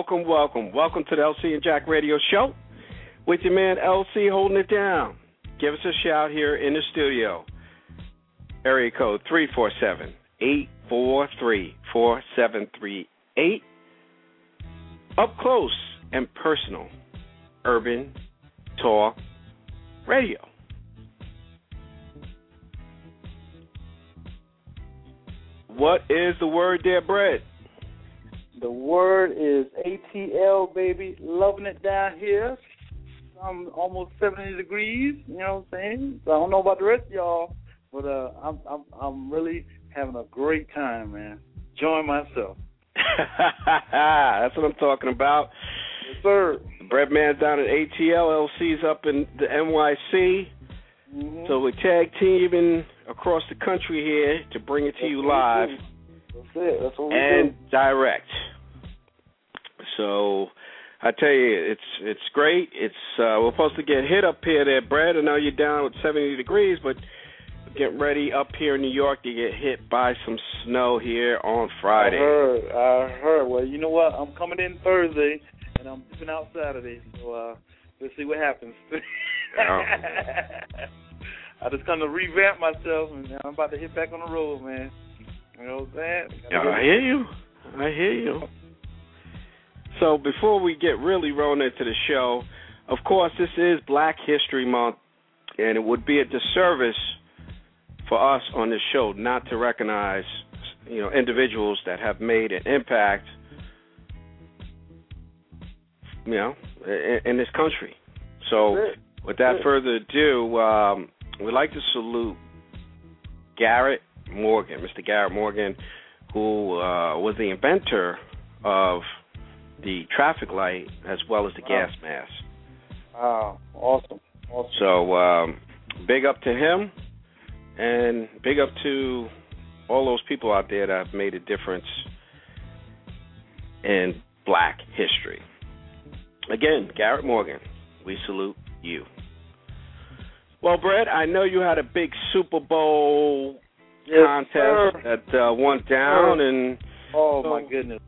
Welcome, welcome, welcome to the LC and Jack Radio Show with your man LC holding it down. Give us a shout here in the studio. Area code three four seven eight four three four seven three eight. Up close and personal, urban talk radio. What is the word there, Brett? The word is ATL, baby. Loving it down here. I'm almost 70 degrees. You know what I'm saying? So I don't know about the rest of y'all, but uh, I'm I'm I'm really having a great time, man. Enjoying myself. That's what I'm talking about. Yes, sir. Bread Man's down at ATL. LC's up in the NYC. Mm-hmm. So we're tag teaming across the country here to bring it to you live. That's it. That's what we and do. direct. So I tell you, it's it's great. It's uh, we're supposed to get hit up here, there, Brad. I know you're down with 70 degrees, but getting ready up here in New York to get hit by some snow here on Friday. I heard. I heard. Well, you know what? I'm coming in Thursday, and I'm leaving out Saturday. So uh, let's see what happens. Oh. I just kind of revamp myself, and I'm about to hit back on the road, man. You know what I'm? Yeah, I hear you. I hear you. So before we get really rolling into the show, of course, this is Black History Month, and it would be a disservice for us on this show not to recognize, you know, individuals that have made an impact, you know, in, in this country. So, without further ado, um, we'd like to salute Garrett Morgan, Mr. Garrett Morgan, who uh, was the inventor of the traffic light as well as the Wow. gas mask. Wow, awesome, awesome. So um, big up to him, and big up to all those people out there that have made a difference in Black history. Again, Garrett Morgan, we salute you. Well, Brett, I know you had a big Super Bowl Yes, contest sir. that uh, went down, and Oh So- my goodness.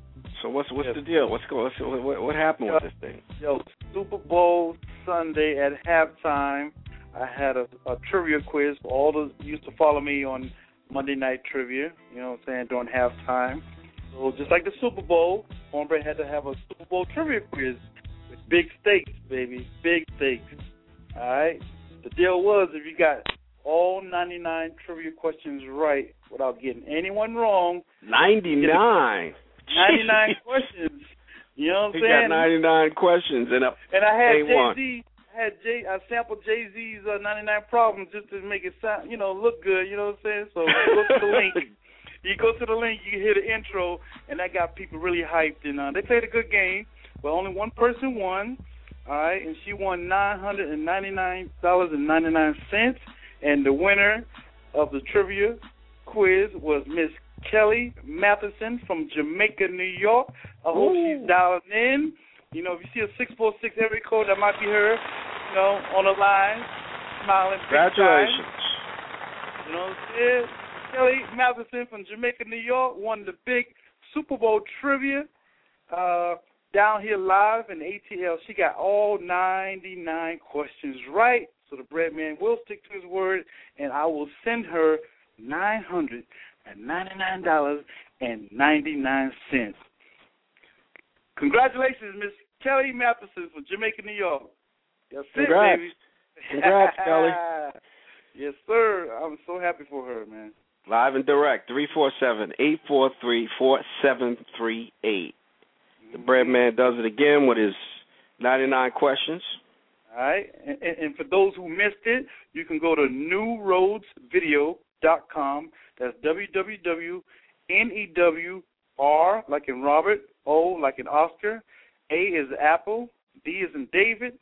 so what's what's Yes. the deal? What's going? What's, what, what happened with this thing? Yo, Super Bowl Sunday at halftime, I had a, a trivia quiz for all those used to follow me on Monday Night Trivia. You know what I'm saying during halftime. So just like the Super Bowl, Cornbread had to have a Super Bowl trivia quiz with big stakes, baby, big stakes. All right. The deal was if you got all 99 trivia questions right without getting anyone wrong, Ninety nine. 99 questions. You know what I'm saying? He got ninety nine questions and. And I had Jay Z. I had Jay. I sampled Jay Z's uh, "99 Problems" just to make it sound, you know, look good. You know what I'm saying? So go to the link. You go to the link. You hear the intro, and that got people really hyped. And uh, they played a good game, but only one person won. All right, and she won nine hundred and ninety nine dollars and ninety nine cents. And the winner of the trivia quiz was Miss Kelly Matheson from Jamaica, New York. I hope she's dialing in. You know, if you see a six four six area code, that might be her. You know, on the line, smiling. big time. Congratulations. You know what I'm saying? Kelly Matheson from Jamaica, New York, won the big Super Bowl trivia uh, down here live in ATL. She got all 99 questions right. So the bread man will stick to his word, and I will send her $999 and ninety nine cents. Congratulations, Miss Kelly Matheson from Jamaica, New York. That's Congrats. it, baby. Congrats, Kelly. Yes, sir. I'm so happy for her, man. Live and direct, 347-843-4738. The bread mm-hmm. man does it again with his 99 questions. Right, and, and, for those who missed it, you can go to newroadsvideo.com. That's www.newr, like in Robert, O, like in Oscar, A is Apple, D is in David,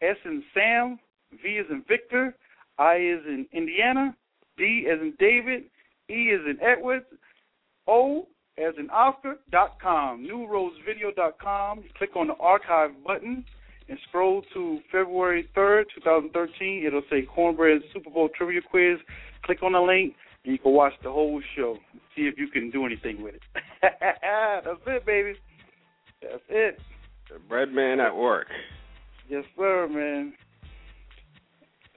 S in Sam, V is in Victor, I is in Indiana, D as in David, E is in Edward, O as in Oscar dot com, newroadsvideo.com. Click on the archive button and scroll to February 3rd, 2013. It'll say Cornbread Super Bowl Trivia Quiz. Click on the link and you can watch the whole show. See if you can do anything with it. That's it, baby. That's it. The bread man at work. Yes, sir, man.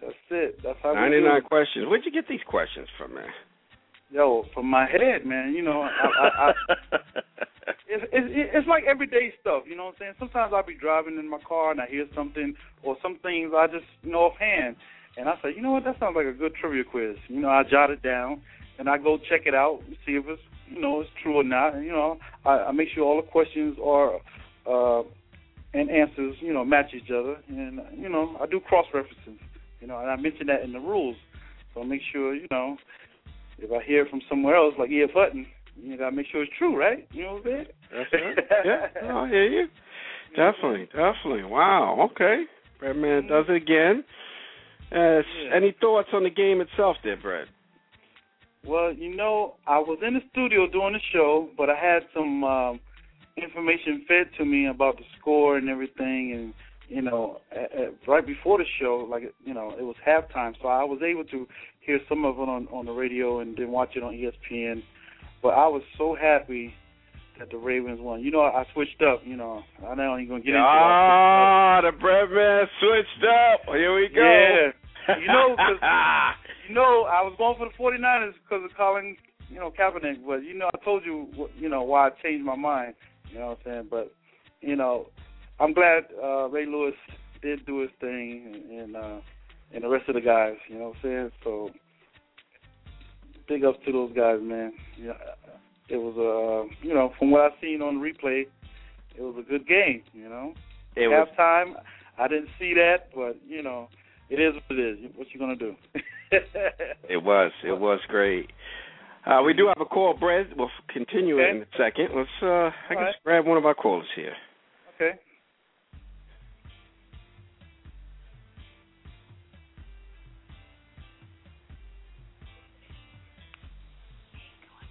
That's it. That's how we 99 do. questions. Where'd you get these questions from, man? Yo, from my head, man. You know, I, I, I, it's, it's it's like everyday stuff. You know what I'm saying? Sometimes I'll be driving in my car and I hear something, or some things I just know offhand, and I say, you know what? That sounds like a good trivia quiz. You know, I jot it down and I go check it out and see if it's you know it's true or not. And, you know, I, I make sure all the questions are uh and answers you know match each other, and you know I do cross references. You know, and I mention that in the rules, so I make sure you know if I hear it from somewhere else, like E.F. Hutton, you gotta make sure it's true, right? You know what I'm saying? That's right. yeah, no, I hear you. Definitely, definitely. Wow. Okay. Breadman does it again. Uh, Yeah. Any thoughts on the game itself, there, Brett? Well, you know, I was in the studio doing the show, but I had some um, information fed to me about the score and everything, and you know, at, at, right before the show, like you know, it was halftime, so I was able to hear some of it on on the radio and then watch it on ESPN. But I was so happy that the Ravens won. You know, I switched up. You know, I know you're gonna get into it. Ah, the Breadman switched up. Here we go. Yeah. You know, 'cause You know, I was going for the 49ers because of Colin, you know, Kaepernick. But you know, I told you, what- you know, why I changed my mind. You know what I'm saying? But you know, I'm glad uh, Ray Lewis did do his thing, and, and uh, and the rest of the guys. You know what I'm saying? So big ups to those guys, man. Yeah, it was uh, you know, from what I've seen on the replay, it was a good game. You know, it was halftime, I didn't see that, but you know, it is what it is. What you gonna do? It was. It was great. Uh, we do have a call, Brett. We'll continue Okay. in a second. Let's, uh, I guess, right. grab one of our callers here.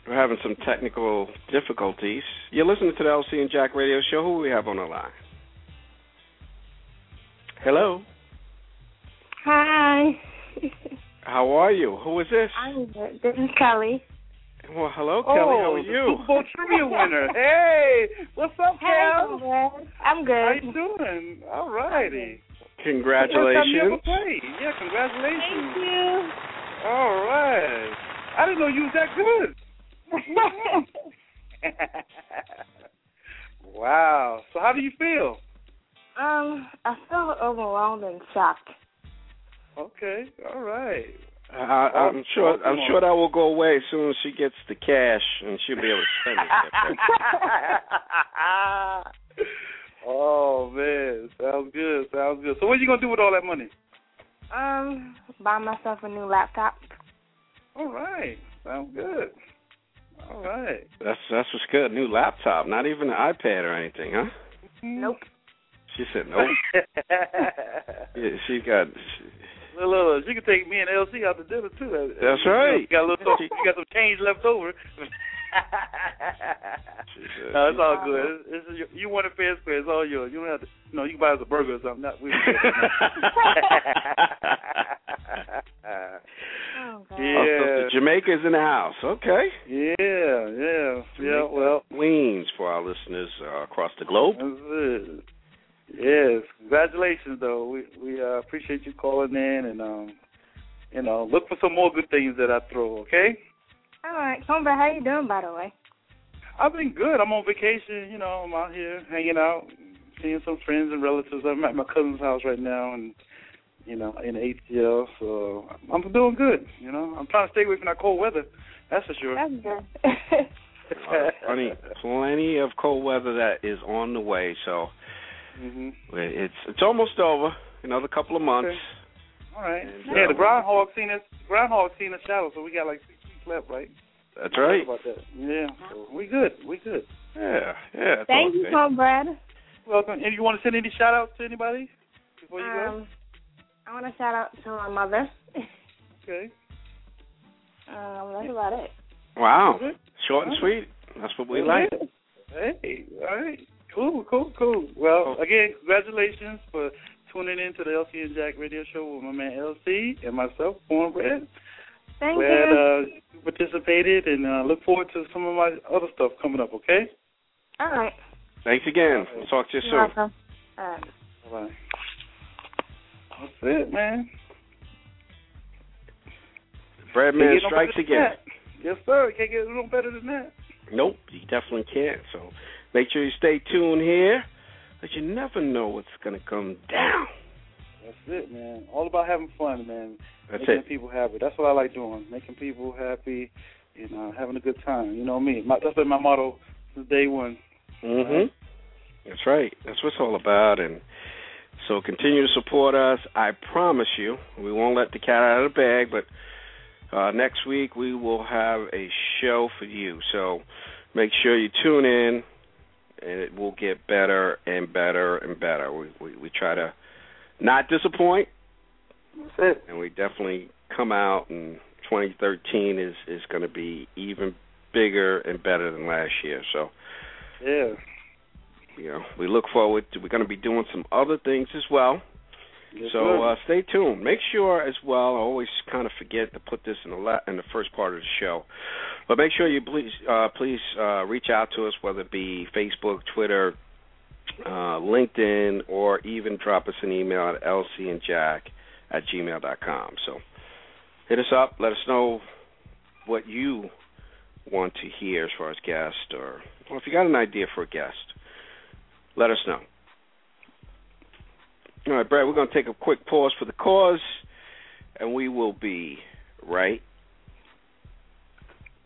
We're having some technical difficulties. You're listening to the LC and Jack Radio Show. Who we have on the line? Hello. Hi. How are you? Who is this? I'm good. This is Kelly. Well, hello, Kelly. oh, How are oh, the you? Super Bowl trivia winner. Hey, what's up, Hey, Cal? I'm good. How you doing? All righty. Congratulations. Play. Yeah, Thank congratulations. you. All right. I didn't know you was that good. wow. So how do you feel? um, I feel overwhelmed and shocked. Okay. All right. Uh, I'm sure. I'm sure that will go away as soon as she gets the cash and she'll be able to spend it. oh man, sounds good. Sounds good. So what are you gonna do with all that money? Um, buy myself a new laptop. All right. Sounds good. All right. That's that's what's good. New laptop, not even an iPad or anything, huh? Mm-hmm. Nope. She said nope. yeah, she got. She, Look, look, look, she can take me and LC out to dinner too. That's You right. You got a little, you got some change left over. she said, no, it's all good. It's, it's, you, you want a fair square. It's all yours. You don't have to. You know, you can buy us a burger or something. Not we. Oh, God. Yeah. Oh, so Jamaica's in the house. Okay. yeah, yeah, yeah. Well, Queens for our listeners uh, across the globe. That's it. Yes, congratulations though. We we uh, appreciate you calling in and um you know, look for some more good things that I throw, okay? All right, Comber, how you doing, by the way? I've been good. I'm on vacation. You know, I'm out here hanging out, seeing some friends and relatives. I'm at my cousin's house right now, and you know, in ATL. So I'm doing good. You know, I'm trying to stay away from that cold weather. That's for sure. That's good. plenty, plenty of cold weather that is on the way. So mm-hmm. it's it's almost over. Another couple of months. Okay. All right. And, yeah, uh, the groundhog seen us. Groundhog seen us shadow, so we got like six weeks left, right? That's right. About that. Yeah. So we good. We good. Yeah, yeah. Thank you, Tom Brad. Welcome. And you want to send any shout outs to anybody before you go? I want to shout out to my mother. Okay. Um, that's about it. Wow, Okay. short and sweet. That's what we Okay. like. Hey, all right. Cool, cool, cool. Well, Cool. again, congratulations for tuning in to the LC and Jack radio show with my man LC and myself, Cornbread. Thank Glad you. uh, you participated and uh, look forward to some of my other stuff coming up, okay? All right. Thanks again. We'll talk to you You're soon. welcome. All right. Bye-bye. That's it, man. Breadman Can't no strikes again. Yes, sir. Can't get no better than that. Nope, you definitely can't. So make sure you stay tuned here, but you never know what's going to come down. That's it, man. All about having fun, man. That's making it. people happy. That's what I like doing. Making people happy and uh, having a good time. You know me. My, that's been my motto since day one. Mhm. That's right. That's what it's all about. And so continue to support us. I promise you, we won't let the cat out of the bag. But uh, next week we will have a show for you. So make sure you tune in, and it will get better and better and better. We we, we try to not disappoint, That's it. and we definitely come out and 2013 is is going to be even bigger and better than last year. So Yeah. You know, we look forward to. We're going to be doing some other things as well. Yes, so uh, stay tuned. Make sure as well. I always kind of forget to put this in the la- in the first part of the show, but make sure you please uh, please uh, reach out to us, whether it be Facebook, Twitter, uh, LinkedIn, or even drop us an email at lcandjack at gmail dot com. So hit us up. Let us know what you want to hear as far as guest, or or if you got an idea for a guest, let us know. All right, Brad, we're going to take a quick pause for the cause, and we will be right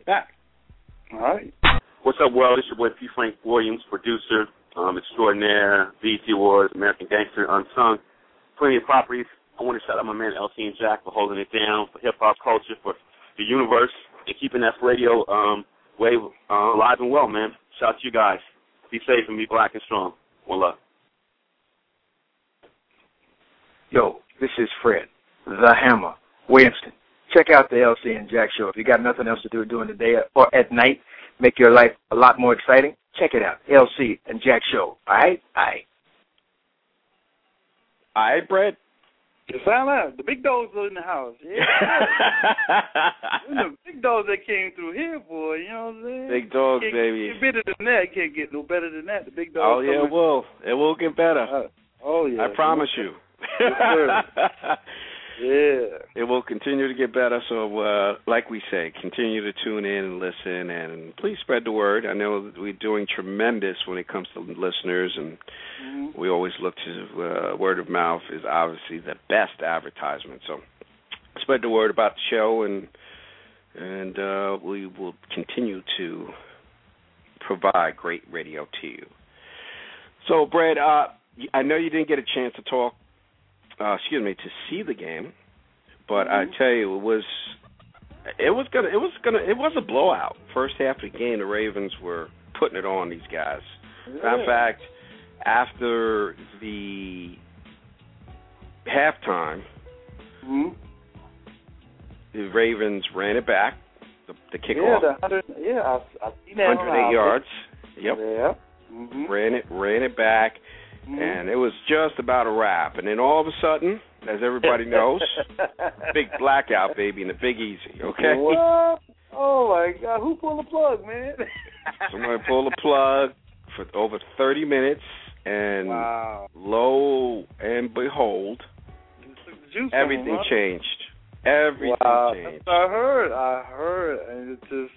back. All right. What's up, world? It's your boy P. Frank Williams, producer, um, extraordinaire, BET Awards, American Gangster, Unsung, plenty of properties. I want to shout out my man LC and Jack for holding it down for hip hop culture, for the universe, and keeping that radio um, wave uh, alive and well, man. Shout out to you guys. Be safe and be black and strong. One love. Yo, this is Fred, the Hammer, Williamson. Check out the LC and Jack show. If you got nothing else to do during the day or at night, make your life a lot more exciting. Check it out, LC and Jack show. All right, all right. All right, Brad. Sound like the big dogs are in the house. Yeah. The big dogs that came through here, boy. You know what I'm saying? Big dogs, Can't baby. Get better than that. Can't get no better than that. The big dogs. Oh yeah, it will. It will get better. Uh, oh yeah. I promise you. Yes. Yeah. it will continue to get better. So, uh, like we say, continue to tune in and listen, and please spread the word. I know we're doing tremendous when it comes to listeners, and Mhm. we always look to uh, word of mouth is obviously the best advertisement. So, spread the word about the show, and and uh, we will continue to provide great radio to you. So, Brad, uh, I know you didn't get a chance to talk uh, excuse me, to see the game. But I Mm-hmm. tell you, it was it was gonna it was gonna it was a blowout. First half of the game, the Ravens were putting it on these guys. In fact, after the halftime, Mhm. the Ravens ran it back, the, the Yeah, kickoff, the hundred. Yeah, I, I seen that. 108 yards. Yep, Yeah. Mhm. ran it ran it back, Mhm. and it was just about a wrap. And then all of a sudden, as everybody knows, big blackout, baby, in the Big Easy. Okay. What? Oh my God! Who pulled the plug, man? Somebody pulled the plug for over 30 minutes, and Wow. lo and behold, everything changed. Everything Wow, changed. that's I heard. I heard, and it just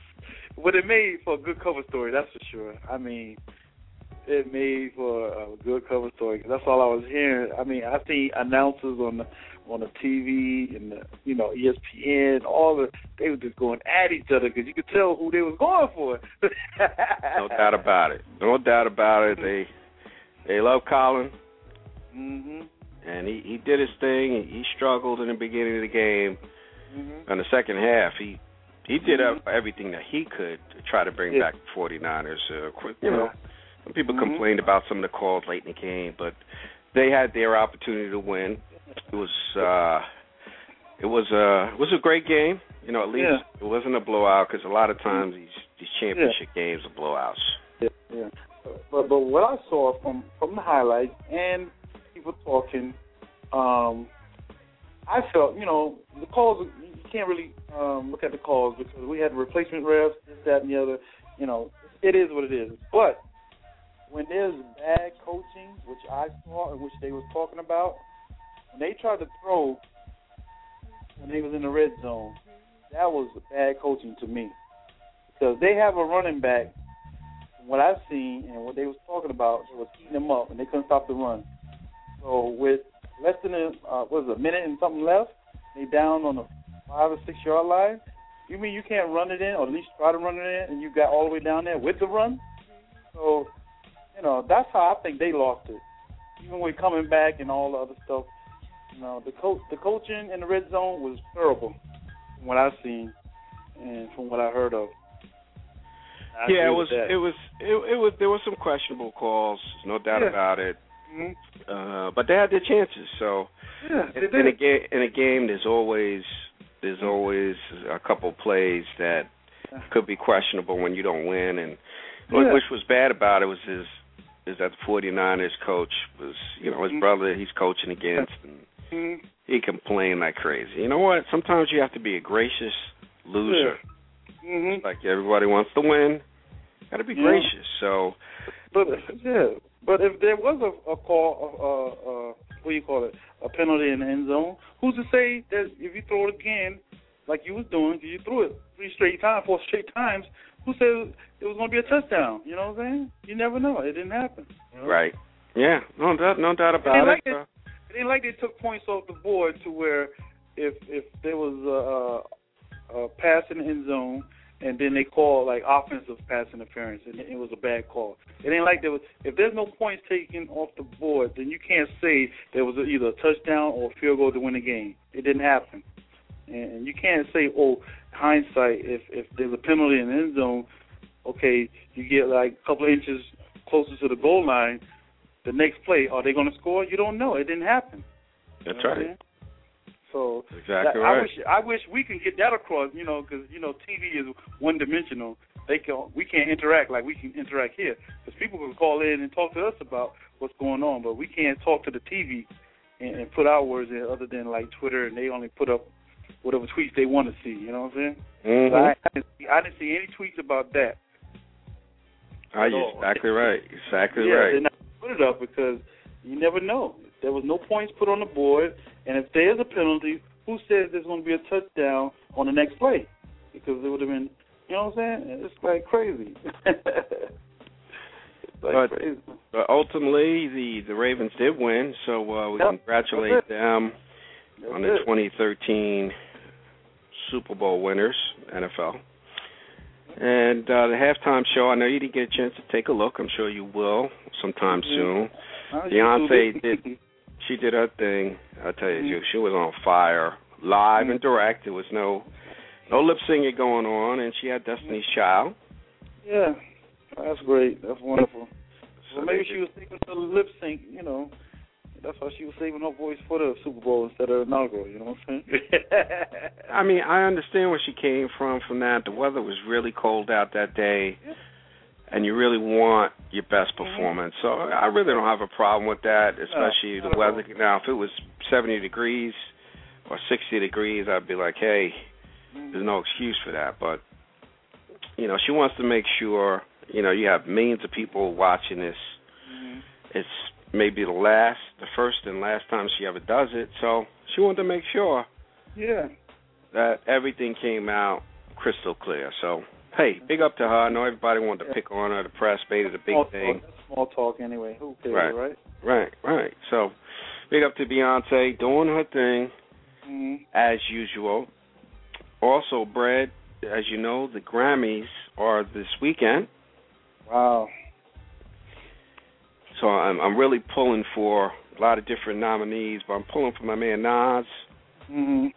but it made for a good cover story. That's for sure. I mean, it made for a good cover story. That's all I was hearing. I mean, I see announcers on the on the TV and the, you know ESPN, all the they were just going at each other because you could tell who they was going for. no doubt about it. No doubt about it. They they love Colin. Mhm. And he he did his thing. He struggled in the beginning of the game. Mm-hmm. In the second half, he he did Mhm. everything that he could to try to bring Yeah. back the 49ers. Uh, quick, you know, some people Mhm. complained about some of the calls late in the game, but they had their opportunity to win. It was uh it was uh it was a great game. You know, at least Yeah. it wasn't a blowout because a lot of times these these championship games are blowouts. Yeah, yeah. But but what I saw from from the highlights and people talking, um, I felt you know the calls you can't really um, look at the calls because we had replacement refs, this, that, and the other. You know, it is what it is. But when there's bad coaching, which I saw and which they was talking about, when they tried to throw when they was in the red zone, that was bad coaching to me because they have a running back what I've seen and what they was talking about, was eating them up and they couldn't stop the run. So with less than a uh, what was it, a minute and something left, they down on the five or six yard line. You mean you can't run it in, or at least try to run it in, and you got all the way down there with the run? So, you know, that's how I think they lost it. Even with coming back and all the other stuff, you know, the coach, the coaching in the red zone was terrible from what I've seen and from what I heard of. I yeah, it was it was it, it was there were some questionable calls, no doubt Yeah. about it. Mhm. Uh, but they had their chances. So Yeah, in, in a game, in a game, there's always there's always a couple plays that could be questionable when you don't win, and what which was bad about it was his is that the 49ers coach was you know his Mhm. brother he's coaching against, and Mhm. he complained like crazy. You know what? Sometimes you have to be a gracious loser. Mhm. Like everybody wants to win, got to be Yeah. gracious. So But yeah, but if there was a, a call, uh, uh, what do you call it, a penalty in the end zone, who's to say that if you throw it again, like you was doing, you threw it three straight times, four straight times, who said it was going to be a touchdown? You know what I'm saying? You never know. It didn't happen. You know? right, yeah, no doubt, no doubt about it. like it. It ain't like they took points off the board to where if if there was a, a, pass in the end zone and then they called like offensive pass interference and it was a bad call. It ain't like there was if there's no points taken off the board, then you can't say there was either a touchdown or a field goal to win the game. It didn't happen, and you can't say oh hindsight if if there's a penalty in the end zone, okay you get like a couple of inches closer to the goal line. The next play, are they going to score? You don't know. It didn't happen. that's You know right. So Exactly that- I wish I wish we can get that across, you know, because you know TV is one dimensional. They can we can't interact like we can interact here because people can call in and talk to us about what's going on, but we can't talk to the TV and, and put our words in other than like Twitter, and they only put up whatever tweets they want to see. You know what I'm saying? Mhm. So I, I, didn't see, I didn't see any tweets about that. Are you exactly right? Exactly yeah, right. they're not put it up because you never know. There was no points put on the board, and if there's a penalty, who says there's going to be a touchdown on the next play? Because it would have been, you know what I'm saying? It's like crazy. it's like But- crazy. But ultimately, the the Ravens did win, so uh, we Yep, congratulate them on the it. 2013 Super Bowl winners, NFL. And uh, the halftime show, I know you didn't get a chance to take a look. I'm sure you will sometime Mhm. soon. Beyonce did- She did her thing. I tell you, Mhm. she, was on fire, live and Mhm. direct. There was no no lip singing going on, and she had Destiny's Child. Yeah, that's great. That's wonderful. So well, maybe she was thinking of the lip sync. You know, that's why she was saving her voice for the Super Bowl instead of inaugural. You know what I'm saying? I mean, I understand where she came from. From that, the weather was really cold out that day, and you really want your best Mm-hmm. performance. So I really don't have a problem with that, especially not the weather. Now, if it was 70 degrees or 60 degrees, I'd be like, hey, Mm-hmm. there's no excuse for that. But you know, she wants to make sure. You know, you have millions of people watching this. Mhm. It's maybe the last, the first and last time she ever does it. So she wanted to make sure Yeah. that everything came out crystal clear. So Hey, big up to her. I know everybody wanted to pick on her. The press made it a big small thing. Talk, small talk anyway. Who cares, Right. right? Right, right. So, big up to Beyonce doing her thing hmm as usual. Also, Brad, as you know, the Grammys are this weekend, Wow. So I'm I'm really pulling for a lot of different nominees, but I'm pulling for my man Nas hmm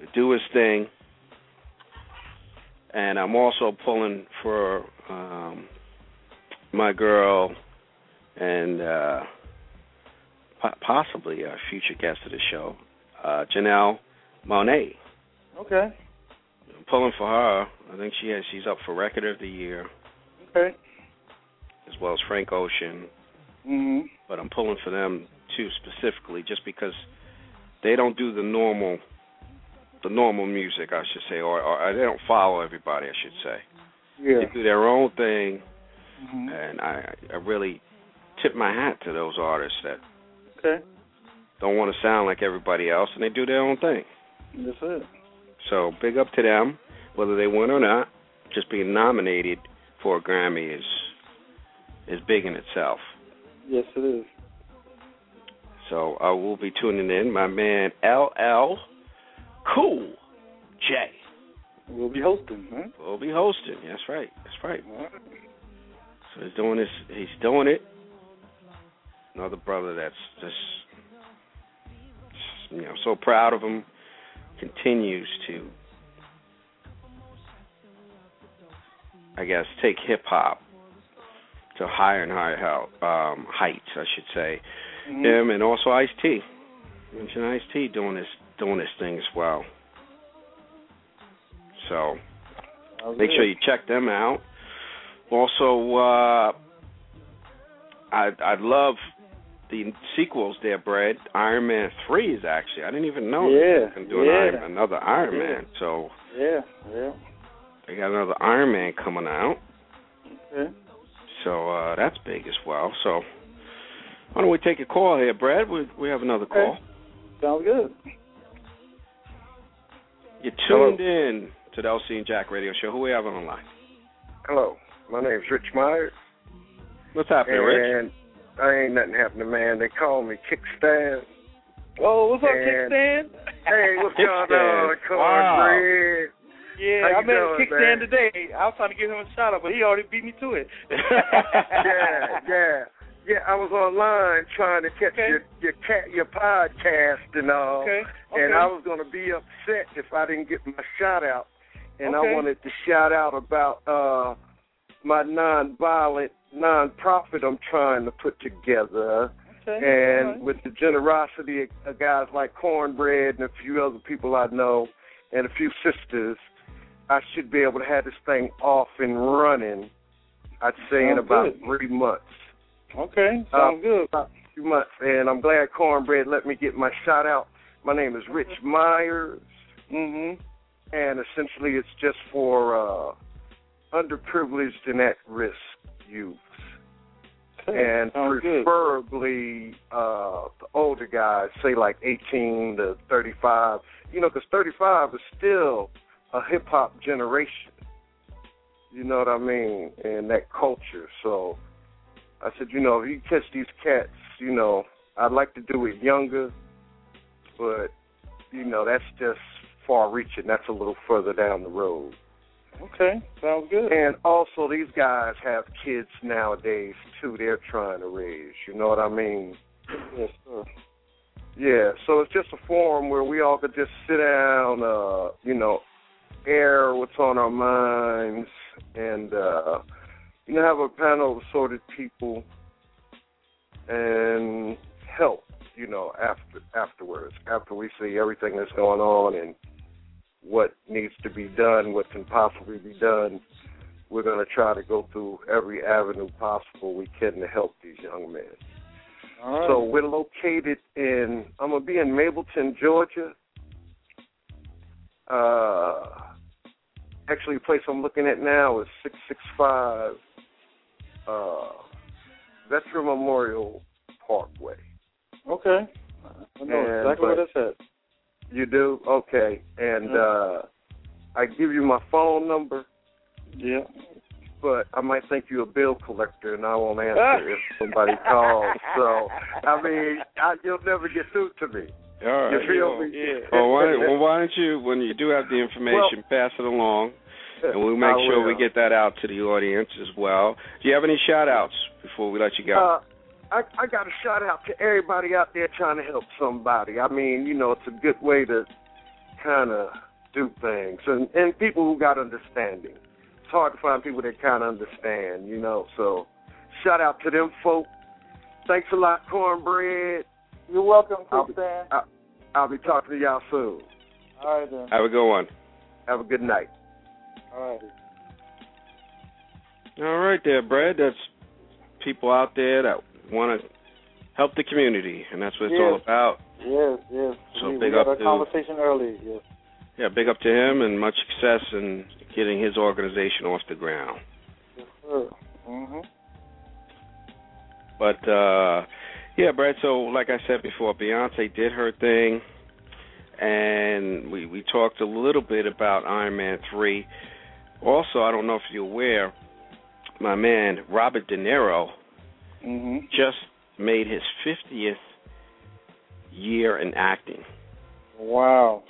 to do his thing, and I'm also pulling for um, my girl and uh, po- possibly a future guest of the show, uh, Janelle Monáe. Okay. I'm pulling for her. I think she has. She's up for Record of the Year, Okay. as well as Frank Ocean. Hmm But I'm pulling for them too specifically, just because they don't do the normal, the normal music, I should say, or, or they don't follow everybody, I should say. Yeah. They do their own thing, hmm and I, I really tip my hat to those artists that Okay. don't want to sound like everybody else, and they do their own thing. That's it. So big up to them, whether they win or not. Just being nominated for a Grammy is is big in itself. Yes, it is. So I will be tuning in. My man LL Cool J We'll be hosting, huh? will be hosting. That's right. That's right. Right. So he's doing this. He's doing it. Another brother that's just, you know, so proud of him. Continues to, I guess, take hip hop to higher and higher um, heights. I should say. Mhm. Him and also Ice T. Mention Ice T doing this doing this thing as well. So Sounds make good. sure you check them out. Also, uh, I I love the sequels there, Brad. Iron Man three is actually I didn't even know Yeah, they can do an yeah. Iron, another Iron Yeah. Man. So Yeah. Yeah. they got another Iron Man coming out. Okay. So uh, that's big as well. So why don't we take a call here, Brad? We we have another Okay. call. Sounds good. You're tuned in to the LC and Jack Radio Show. Who we have on the line? Hello, my name's Rich Myers, What's happening, Rich? and I ain't nothing happening, man. They call me Kickstand. Oh, what's up, And- Kickstand? Hey, what's going Kickstand. on, cornbread? Yeah, I met doing, Kickstand man? today. I was trying to give him a shout out, but he already beat me to it. yeah, yeah, yeah. I was online trying to catch Okay. your your cat your podcast and all, Okay. and. I was gonna be upset if I didn't get my shout out, and Okay. I wanted to shout out about uh my non-violent non-profit I'm trying to put together. Okay. and right. with the generosity of, of guys like Cornbread and a few other people I know, and a few sisters, I should be able to have this thing off and running. I'd say in about good. three months, Okay. Uh, Sounds good. about few months, and I'm glad Cornbread let me get my shout out. My name is Rich Myers, Mhm. and essentially it's just for uh, underprivileged and at-risk youth. Okay. and preferably uh the older guys, say like 18 to 35. You know, because 35 is still a hip hop generation. You know what I mean? And that culture. So I said, you know, if you catch these cats, you know, I'd like to do it younger, but you know, that's just far reaching. That's a little further down the road. Okay. Sounds good. And also, these guys have kids nowadays too. They're trying to raise. You know what I mean? Yes, sir. Yeah. So it's just a forum where we all could just sit down, uh, you know, air what's on our minds, and uh, you know, have a panel of assorted people, and help. You know, after afterwards, after we see everything that's going on and what needs to be done, what can possibly be done, we're going to try to go through every avenue possible we can to help these young men. Right. So we're located in, I'm going to be in Mableton, Georgia. Uh, actually, the place I'm looking at now is 665 uh, Veteran Memorial Parkway. okay. I know And- exactly but- what I said. You do? Okay. And uh, I give you my phone number. Yeah. But I might think you're a bill collector, and I won't answer if somebody calls. So, I mean, I, you'll never get through to me. All right. You feel me? Yeah. Well, why, well, why don't you, when you do have the information, pass it along, and we'll make I sure will. we get that out to the audience as well. Do you have any shout outs before we let you go? Uh, I, I got a shout out to everybody out there trying to help somebody. I mean, you know, it's a good way to kind of do things, and and people who got understanding. It's hard to find people that kind of understand, you know. So, shout out to them folk. Thanks a lot, cornbread. You're welcome, I'll- Stan. I'll be talking to y'all soon. All right then. have a good one. Have a good night. All right. All right, there, Brad. That's people out there that want to help the community, and that's what it's all about. Yes, yes. So we, big we had up a to- conversation earlier. Yes. Yeah, big up to him, and much success in getting his organization off the ground. Yes, sir. Mhm. But uh yeah, Brad. So like I said before, Beyonce did her thing, and we we talked a little bit about Iron Man three. Also, I don't know if you're aware, my man Robert De Niro Mhm. just made his 50th year in acting. Wow.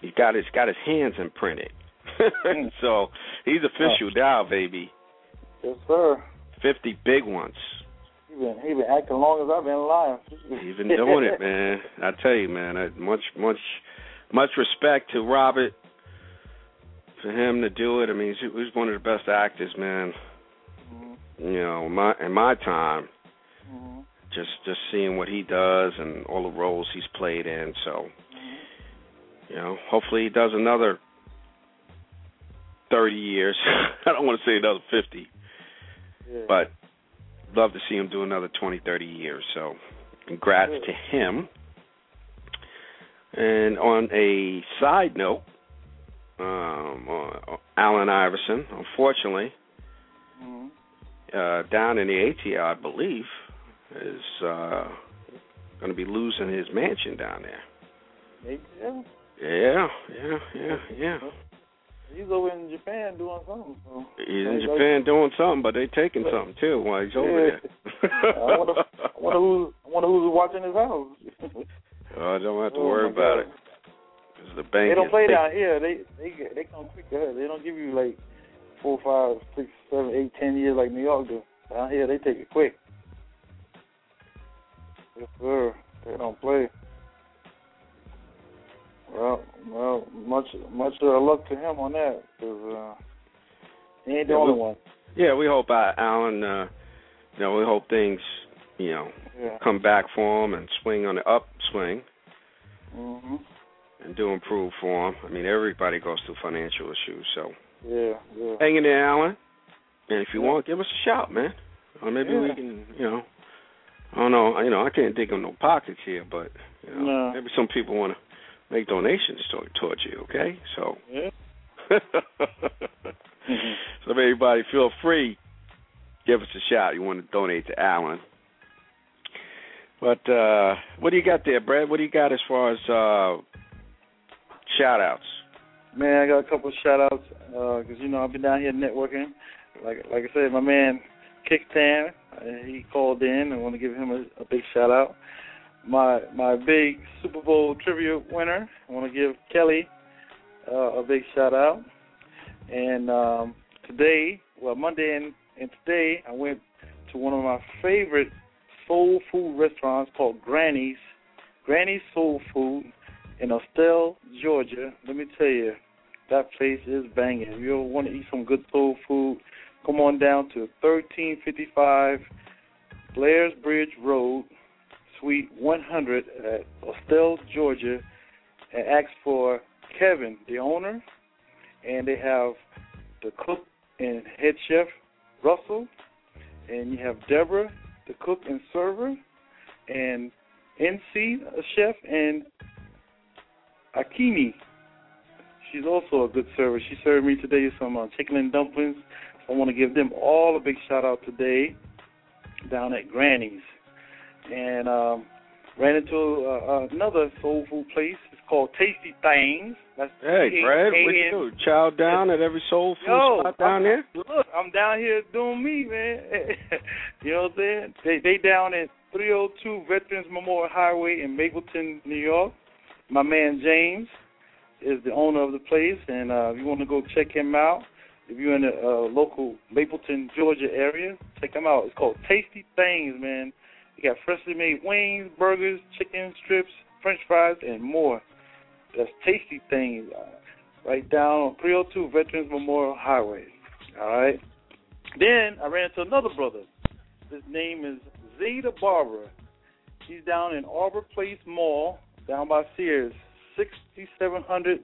He got his got his hands imprinted. so he's official now, baby. Yes, sir. 50 big ones. He been he been acting long as I've been alive. He's been doing it, man. I tell you, man. I, much, much, much respect to Robert for him to do it. I mean, he's, he's one of the best actors, man. Mhm. You know, my in my time, Mhm. just just seeing what he does and all the roles he's played in. So, you know, hopefully he does another thirty years. I don't want to say another fifty, Yeah. but love to see him do another 20, 30 years. So, congrats to him. And on a side note, um, uh, Allen Iverson, unfortunately, Mhm. uh, down in the ATL, I believe, is uh, going to be losing his mansion down there. Yeah. Yeah, yeah, yeah, yeah. He's over in Japan doing something. So. He's in Japan doing something, but they taking something too while he's over Yeah. there. I wonder, I wonder who's I wonder who's watching his house. oh, don't have to Oh, worry about God. it. 'Cause the bank They don't play big. down here. They they they come quicker. They don't give you like four, five, six, seven, eight, ten years like New York do. Down here they take it quick. Yes, sir. They don't play. Well, well, much much uh, luck to him on that because uh, he ain't the Yeah, only we- one. Yeah, we hope uh, Allen. Uh, you know, we hope things, you know, Yeah. come back for him and swing on the upswing Mhm. And do improve for him. I mean, everybody goes through financial issues, so Yeah. Yeah. hang in there, Allen. And if you Yeah. want, give us a shout, man. Or maybe Yeah. we can, you know, I don't know, you know, I can't dig of no pockets here, but you know, No. maybe some people want to make donations to, towards you. Okay, so. Yeah. Mhm. so everybody feel free give us a shout you want to donate to allen but uh what do you got there brad what do you got as far as uh shout outs Man, I got a couple of shout outs because you know I've been down here networking. Like like I said, my man Kickstand, uh, he called in. I want to give him a, a big shout out. My my big Super Bowl trivia winner, I want to give Kelly uh, a big shout out. And um, today, well Monday and, and today, I went to one of my favorite soul food restaurants called Granny's. Granny's Soul Food in Austell, Georgia. Let me tell you, that place is banging. If you want to eat some good soul food, come on down to 1355 Blairs Bridge Road, Suite 100 at Austell, Georgia, and ask for Kevin, the owner, and they have the cook and head chef Russell, and you have Deborah, the cook and server, and NC, a chef, and Akimi. She's also a good server. She served me today some uh, chicken and dumplings. So I want to give them all a big shout out today down at Granny's. And um, ran into uh, another soul food place. It's called Tasty Things. That's Hey, Brad, what you do? Chow down at every soul food Yo, spot down I'm, there? Look, I'm down here doing me, man. you know what I'm saying? They they down at 302 Veterans Memorial Highway in Mapleton, New York. My man James is the owner of the place, and uh, if you want to go check him out, if you're in the uh, local Mableton, Georgia area, check him out. It's called Tasty Things, man. You got freshly made wings, burgers, chicken strips, French fries, and more. That's Tasty Things. Uh, right down on 302 Veterans Memorial Highway. All right. Then I ran into another brother. His name is Zeta Barber. He's down in Arbor Place Mall, down by Sears, 6700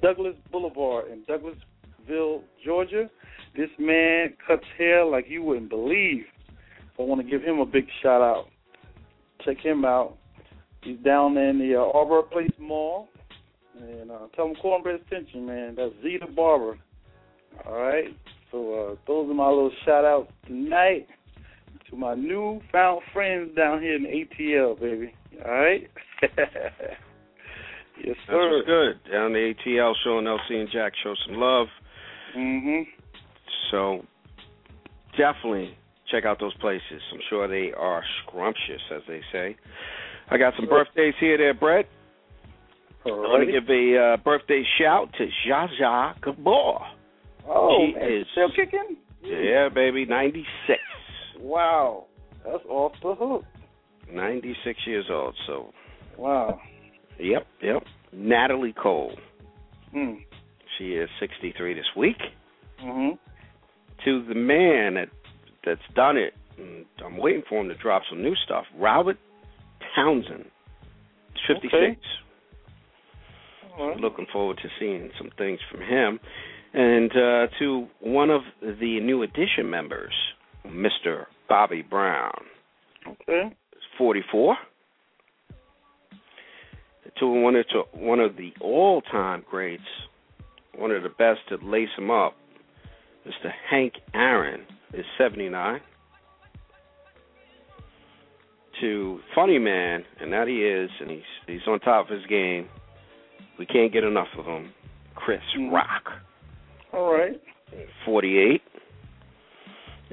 Douglas Boulevard in Douglasville, Georgia. This man cuts hair like you wouldn't believe. I want to give him a big shout out. Check him out. He's down in the uh, Arbor Place Mall. And uh, tell him Cornbread Extension, man. That's Zeta Barber. All right. So uh, those are my little shout outs tonight to my new found friends down here in ATL, baby. All right. yes, That's sir. what's good. Down the ATL show and LC and Jack show some love. Mhm. So definitely check out those places. I'm sure they are scrumptious, as they say. I got some birthdays here, there, Brett. I want to give a uh, birthday shout to Zsa Zsa Gabor. Oh, she man, is still kicking? Yeah, baby, 96. Wow, that's off the hook. 96 years old. So, Wow. yep, yep. Natalie Cole. Hmm. She is 63 this week. Mhm. To the man that that's done it, and I'm waiting for him to drop some new stuff. Robert Townsend, 56. Okay. Right. Looking forward to seeing some things from him. And uh, to one of the new addition members, Mr. Bobby Brown, Okay. 44. To one of to one of the all-time greats, one of the best to lace him up, Mr. Hank Aaron is 79. To funny man, and that he is, and he's he's on top of his game. We can't get enough of him. Chris. Rock, All right. 48.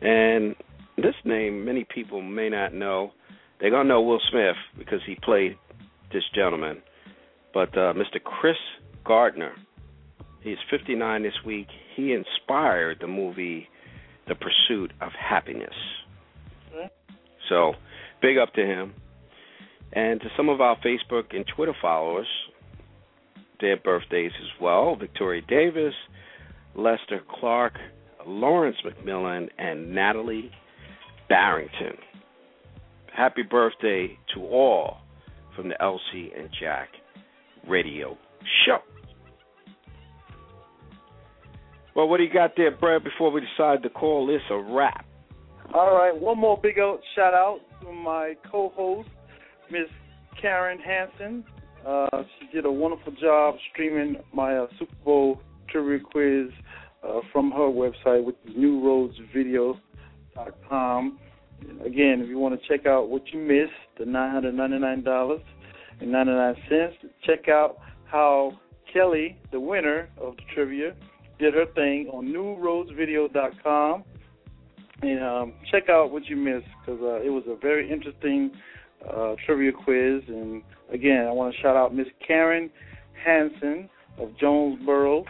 And this name, many people may not know. They're to know Will Smith because he played this gentleman. But uh, Mr. Chris Gardner, he's 59 this week. He inspired the movie The Pursuit of Happiness. So, big up to him. And to some of our Facebook and Twitter followers, their birthdays as well Victoria Davis, Lester Clark, Lawrence McMillan, and Natalie Barrington. Happy birthday to all from the LC and Jack radio show. Well, what do you got there, Brad, before we decide to call this a wrap? All right, one more big out shout out to my co-host, Miss Karen Hansen. Uh, she did a wonderful job streaming my uh, Super Bowl trivia quiz uh, from her website, which is newroadsvideo.com. Again, if you want to check out what you missed, the $999 and 99 cents, check out how Kelly, the winner of the trivia, did her thing on newroadsvideo.com and um, check out what you missed because uh, it was a very interesting uh, trivia quiz. And again, I want to shout out Miss Karen Hansen of Jonesboro,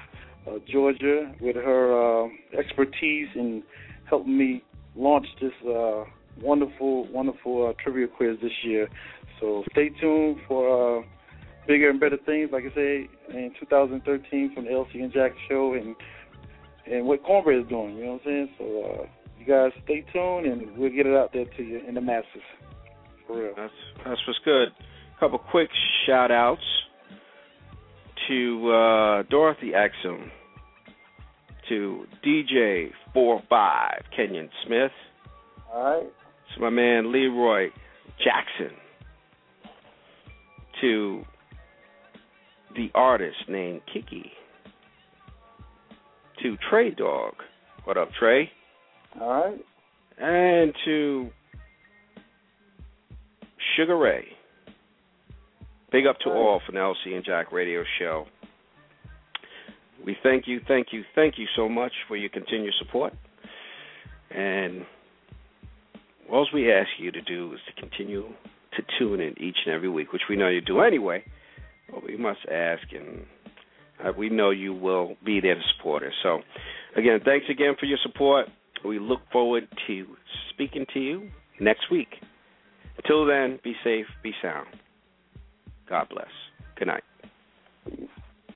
uh, Georgia, with her uh, expertise in helping me launch this uh, wonderful, wonderful uh, trivia quiz this year. So stay tuned for uh, bigger and better things, like I say, in 2013 from the LC and Jack show and and what Cornbread is doing. You know what I'm saying? So. Uh, you guys stay tuned and we'll get it out there to you in the masses. For real. That's that's what's good. A couple quick shout outs to uh, Dorothy Exum, to DJ Four Five Kenyon Smith, All right. To my man Leroy Jackson, to the artist named Kiki, to Trey Dog. What up, Trey? All right. and to Sugar Ray. Big up to all for the LC and Jack Radio Show. We thank you, thank you, thank you so much for your continued support. And all we ask you to do is to continue to tune in each and every week, which we know you do anyway. But we must ask, and uh, we know you will be there to support us. So, again, thanks again for your support. We look forward to speaking to you next week. Until then, be safe, be sound. God bless. Good night.